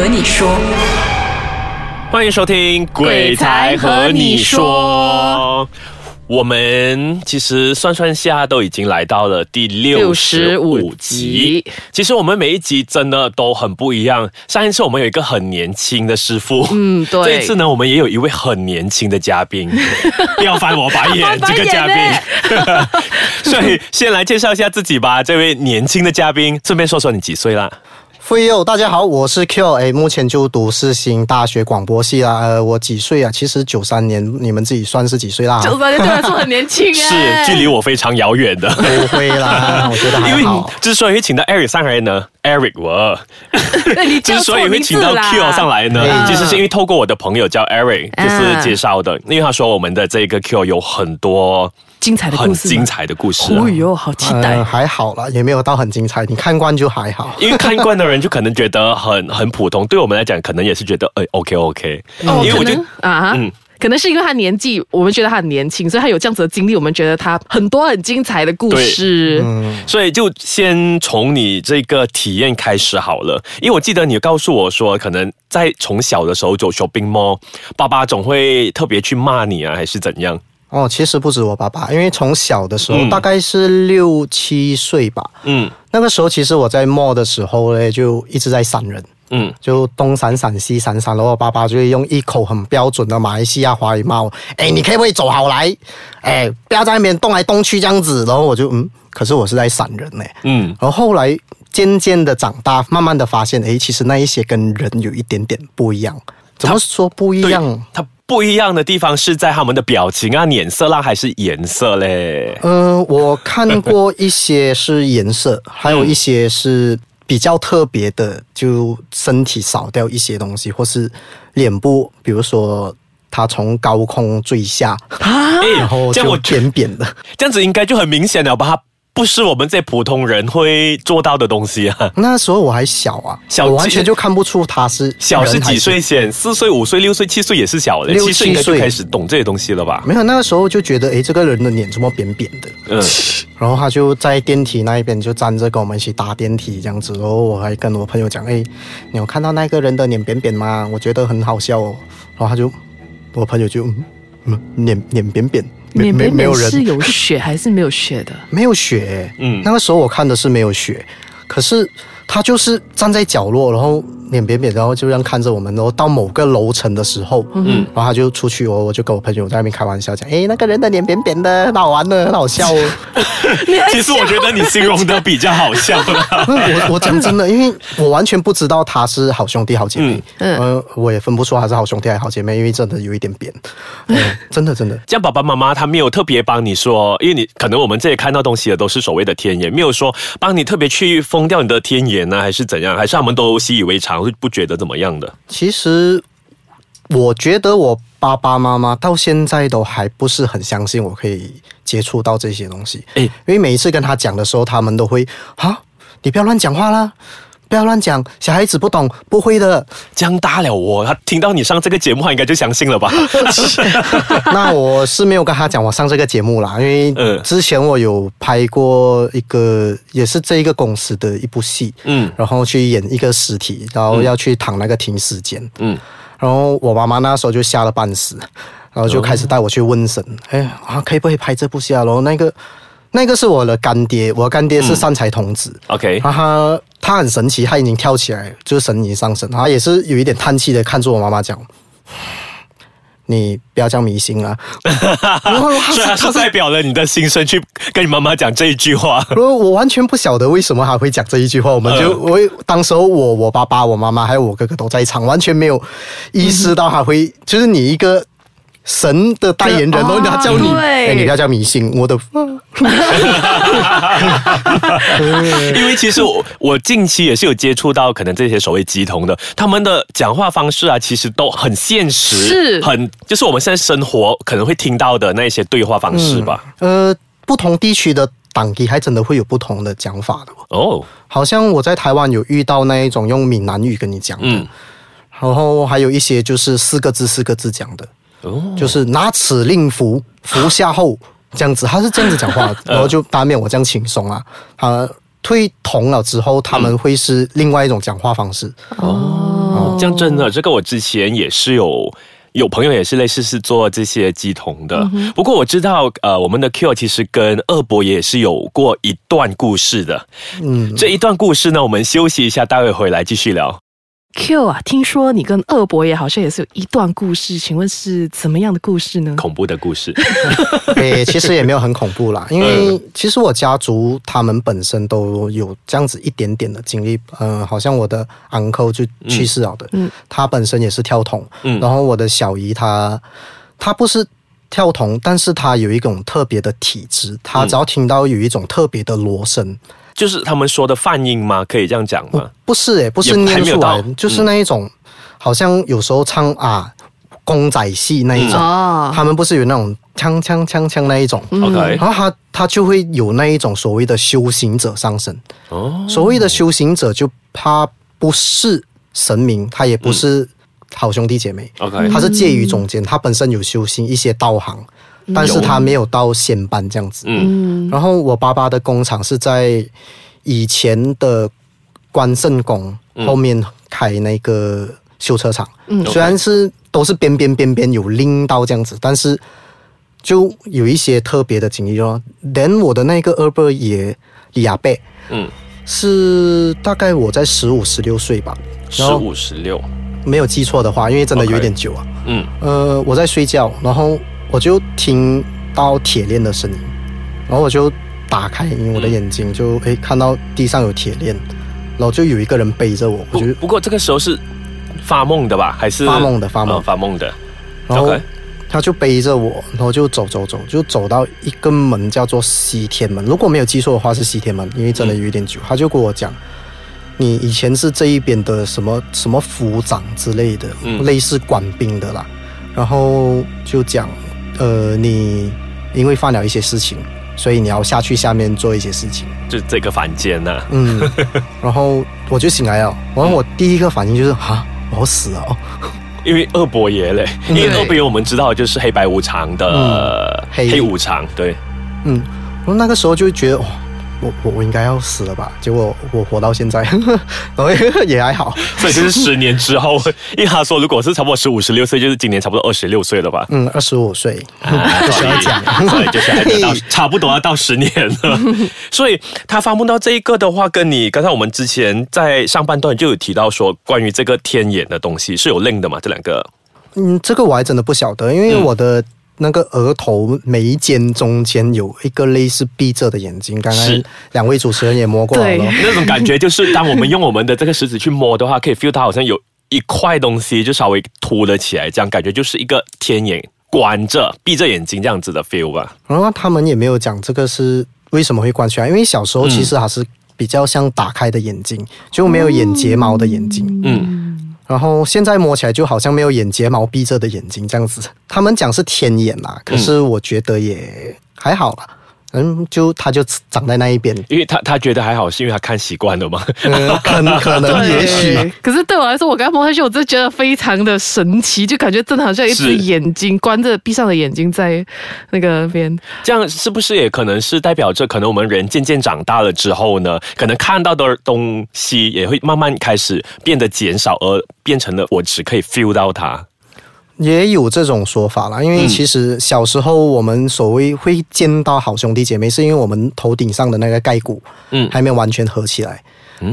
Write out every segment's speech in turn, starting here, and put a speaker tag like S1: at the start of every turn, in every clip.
S1: 和你说。
S2: 欢迎收听《
S3: 鬼才和你说》。
S2: 我们其实算算下，都已经来到了第六十五集。其实我们每一集真的都很不一样。上一次我们有一个很年轻的师傅，
S3: 嗯，对。
S2: 这一次呢，我们也有一位很年轻的嘉宾。不要翻我白眼，这个嘉宾。所以先来介绍一下自己吧，这位年轻的嘉宾，顺便说说你几岁啦？
S4: 飞友，大家好，我是 Q，哎，目前就读世新大学广播系啦。呃，我几岁啊？其实九三年，你们自己算是几岁啦？
S3: 九三年对来说很年轻
S2: 哎，是距离我非常遥远的。
S4: 不会啦，我觉得还好。
S2: 之所以会请到 Eric 上来呢，Eric 我，
S3: 之
S2: 所以会请到 Q 上来呢，其实是因为透过我的朋友叫 Eric，就是介绍的，因为他说我们的这个 Q 有很多。
S3: 精彩的故
S2: 事，很精彩的故事。
S3: 哦哟，好期待！
S4: 还好啦，也没有到很精彩。你看惯就还好，
S2: 因为看惯的人就可能觉得很很普通。对我们来讲，可能也是觉得哎，OK OK。
S3: 哦，因为我觉得啊，嗯，可能是因为他年纪，我们觉得他很年轻，所以他有这样子的经历，我们觉得他很多很精彩的故事。
S2: 嗯，所以就先从你这个体验开始好了。因为我记得你告诉我说，可能在从小的时候走 shopping mall，爸爸总会特别去骂你啊，还是怎样？
S4: 哦，其实不止我爸爸，因为从小的时候，大概是六七岁吧。嗯，那个时候其实我在 mall 的时候呢，就一直在闪人。嗯，就东闪闪西闪闪，然后我爸爸就会用一口很标准的马来西亚华语骂我：“哎，你可不可以走好来？哎，不要在那边动来动去这样子。”然后我就嗯，可是我是在闪人呢。嗯，然后后来渐渐的长大，慢慢的发现，哎，其实那一些跟人有一点点不一样。怎么说不一样？
S2: 他。不一样的地方是在他们的表情啊、脸色啦，还是颜色嘞？
S4: 嗯，我看过一些是颜色，还有一些是比较特别的，就身体少掉一些东西，或是脸部，比如说他从高空坠下啊，然后就扁扁的，
S2: 这样子应该就很明显了吧？不是我们这普通人会做到的东西啊！
S4: 那时候我还小啊，小完全就看不出他是
S2: 小是几岁先？四岁、五岁、六岁、七岁也是小的，七岁应该就开始懂这些东西了吧？
S4: 没有，那个时候就觉得，哎，这个人的脸怎么扁扁的？嗯，然后他就在电梯那一边就站着跟我们一起搭电梯这样子，然后我还跟我朋友讲，哎，你有看到那个人的脸扁扁吗？我觉得很好笑哦。然后他就，我朋友就，嗯，脸脸扁扁。
S3: 没没没有人是有血还是没有血的？
S4: 没有血，嗯，那个时候我看的是没有血，可是。他就是站在角落，然后脸扁扁，然后就这样看着我们。然后到某个楼层的时候，嗯，然后他就出去，我我就跟我朋友在那边开玩笑讲：“哎，那个人的脸扁扁的，很好玩的，很好笑哦。”
S2: 其实我觉得你形容的比较好笑。
S4: 我我讲真的，因为我完全不知道他是好兄弟好姐妹，嗯，我也分不出他是好兄弟还是好姐妹，因为真的有一点扁。嗯，真的真的。
S2: 这样爸爸妈妈他没有特别帮你说，因为你可能我们这里看到东西的都是所谓的天眼，没有说帮你特别去封掉你的天眼。呢，还是怎样？还是他们都习以为常，不觉得怎么样的？
S4: 其实，我觉得我爸爸妈妈到现在都还不是很相信我可以接触到这些东西。哎，因为每一次跟他讲的时候，他们都会啊，你不要乱讲话啦。不要乱讲，小孩子不懂，不会的。
S2: 江大了我，他听到你上这个节目，他应该就相信了吧？
S4: 那我是没有跟他讲我上这个节目啦，因为 之前我有拍过一个，也是这一个公司的一部戏，嗯，然后去演一个尸体，然后要去躺那个停尸间，嗯，然后我妈妈那时候就吓了半死，然后就开始带我去问神，哎啊，可以不可以拍这部戏啊？然后那个。那个是我的干爹，我干爹是善财童子。
S2: OK，
S4: 他他很神奇，他已经跳起来，就是神已经上身。他也是有一点叹气的看着我妈妈讲：“你不要这样迷信啊！”
S2: 然后他是代表了你的心声去跟你妈妈讲这一句话。
S4: 我我完全不晓得为什么他会讲这一句话。我们就我当时候我我爸爸我妈妈还有我哥哥都在场，完全没有意识到他会就是你一个。神的代言人，然后他叫你，哎，你不要叫迷信，我的。
S2: 因为其实我我近期也是有接触到可能这些所谓鸡同的，他们的讲话方式啊，其实都很现实，
S3: 是
S2: 很就是我们现在生活可能会听到的那些对话方式吧。
S4: 呃，不同地区的党籍还真的会有不同的讲法的哦。好像我在台湾有遇到那一种用闽南语跟你讲的，然后还有一些就是四个字四个字讲的。哦就是拿此令符，符下后这样子，他是这样子讲话，然后就当面我这样轻松啊。他退同了之后，他们会是另外一种讲话方式。哦，
S2: 哦，这样真的，这个我之前也是有。有朋友也是类似是做这些鸡同的，不过我知道，呃，我们的 Q 其实跟二伯也是有过一段故事的。嗯，这一段故事呢，我们休息一下，待会回来继续聊。
S3: Q 啊，听说你跟二伯爷好像也是有一段故事，请问是怎么样的故事呢？
S2: 恐怖的故事。
S4: 诶，其实也没有很恐怖啦，因为其实我家族他们本身都有这样子一点点的经历。嗯，好像我的 uncle 就去世了的，嗯，他本身也是跳桶，嗯，然后我的小姨她，她不是跳童，但是她有一种特别的体质，她只要听到有一种特别的锣声。
S2: 就是他们说的泛音吗？可以这样讲吗？
S4: 不是诶，不是念出来，就是那一种，好像有时候唱啊公仔戏那一种，他们不是有那种锵锵锵锵那一种
S2: ，OK，
S4: 然后他他就会有那一种所谓的修行者上身。哦，所谓的修行者，就他不是神明，他也不是好兄弟姐妹
S2: ，OK，
S4: 他是介于中间，他本身有修行一些道行，但是他没有到先班这样子。嗯，然后我爸爸的工厂是在。以前的关圣宫后面开那个修车厂，嗯。虽然是都是边边边边有拎到这样子，但是就有一些特别的经历咯。连我的那个二伯爷李亚贝，嗯，是大概我在十五十六岁吧，
S2: 十五十六，
S4: 没有记错的话，因为真的有点久啊。嗯，呃，我在睡觉，然后我就听到铁链的声音，然后我就。打开我的眼睛，就诶看到地上有铁链，然后就有一个人背着我。我觉得
S2: 不过这个时候是发梦的吧？还是
S4: 发梦的？发梦
S2: 发梦的。
S4: 然后他就背着我，然后就走走走，就走到一个门叫做西天门。如果没有记错的话是西天门，因为真的有一点久。他就跟我讲，你以前是这一边的什么什么府长之类的，类似官兵的啦。然后就讲，呃，你因为犯了一些事情。所以你要下去下面做一些事情，
S2: 就这个房间呢。
S4: 嗯，然后我就醒来了。然后我第一个反应就是啊，我要死了，
S2: 因为二伯爷嘞，因为二伯爷我们知道就是黑白无常的黑无常，对，
S4: 嗯，我那个时候就觉得哇。我我我应该要死了吧？结果我活到现在，然后 也还好。
S2: 所以就是十年之后，因为他说如果是差不多十五十六岁，就是今年差不多二十六岁了吧？
S4: 嗯，二十五岁，不需要讲，
S2: 所以就是还到差不多要到十年了。所以他发梦到这一个的话，跟你刚才我们之前在上半段就有提到说，关于这个天眼的东西是有 link 的嘛？这两个，
S4: 嗯，这个我还真的不晓得，因为我的。那个额头眉间中间有一个类似闭着的眼睛，刚刚两位主持人也摸过了。
S2: 那种感觉就是，当我们用我们的这个食指去摸的话，可以 feel 它好像有一块东西就稍微凸了起来，这样感觉就是一个天眼关着闭着眼睛这样子的 feel 吧。
S4: 然后他们也没有讲这个是为什么会关起来，因为小时候其实还是比较像打开的眼睛，就没有眼睫毛的眼睛。嗯。然后现在摸起来就好像没有眼睫毛闭着的眼睛这样子，他们讲是天眼啦，可是我觉得也还好啦。嗯，就他就长在那一边，
S2: 因为他他觉得还好，是因为他看习惯了吗？
S4: 可能可能 也许。
S3: 可是对我来说，我刚摸下去，我真的觉得非常的神奇，就感觉真的好像一只眼睛关着、闭上的眼睛在那个边。
S2: 这样是不是也可能是代表着，可能我们人渐渐长大了之后呢，可能看到的东西也会慢慢开始变得减少，而变成了我只可以 feel 到它。
S4: 也有这种说法啦，因为其实小时候我们所谓会见到好兄弟姐妹，是因为我们头顶上的那个盖骨，嗯，还没有完全合起来。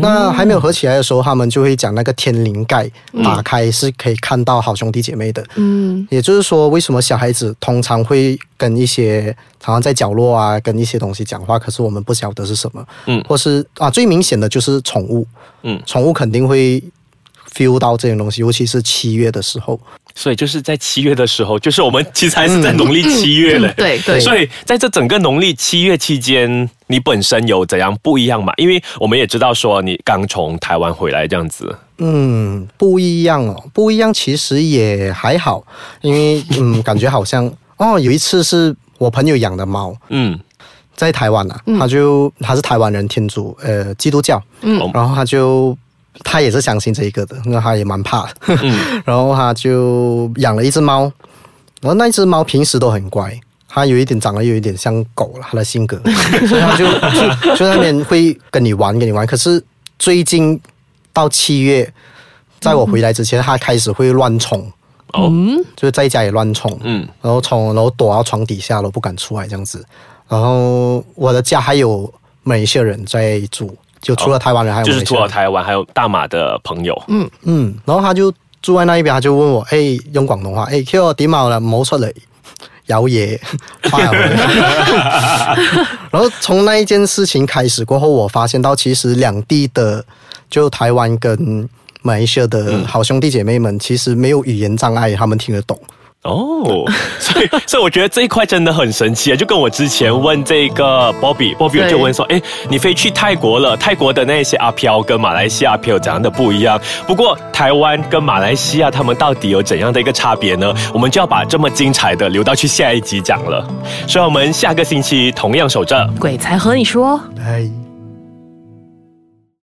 S4: 那还没有合起来的时候，他们就会讲那个天灵盖打开是可以看到好兄弟姐妹的。嗯，也就是说，为什么小孩子通常会跟一些常常在角落啊，跟一些东西讲话，可是我们不晓得是什么。嗯，或是啊，最明显的就是宠物。嗯，宠物肯定会 feel 到这些东西，尤其是七月的时候。
S2: 所以就是在七月的时候，就是我们其实还是在农历七月嘞。
S3: 对对。
S2: 所以在这整个农历七月期间，你本身有怎样不一样嘛？因为我们也知道说你刚从台湾回来这样子。
S4: 嗯，不一样哦，不一样，其实也还好，因为嗯，感觉好像哦，有一次是我朋友养的猫，嗯，在台湾啊，他就他是台湾人，天主呃基督教，嗯，然后他就。他也是相信这一个的，那他也蛮怕，然后他就养了一只猫，然后那只猫平时都很乖，它有一点长得有一点像狗了，它的性格，所以它就就就那边会跟你玩，跟你玩。可是最近到七月，在我回来之前，它开始会乱冲，哦，就是在家里乱冲，嗯，然后冲，然后躲到床底下了，不敢出来这样子。然后我的家还有每一些人在住，就除了台湾人，还有
S2: 就是除了台湾，还有大马的朋友。
S4: 嗯嗯，然后他就住在那一边，他就问我，哎，用广东话，哎，Q 点毛了，冇出嚟，有嘢。然后从那一件事情开始过后，我发现到其实两地的，就台湾跟马来西亚的好兄弟姐妹们，其实没有语言障碍，他们听得懂。
S2: 哦，所以所以我觉得这一块真的很神奇啊！就跟我之前问这个 Bobby，Bobby 就问说：“哎，你飞去泰国了？泰国的那些阿飘跟马来西亚阿飘怎样的不一样？不过台湾跟马来西亚他们到底有怎样的一个差别呢？我们就要把这么精彩的留到去下一集讲了。所以我们下个星期同样守着
S3: 鬼才和你说。”哎。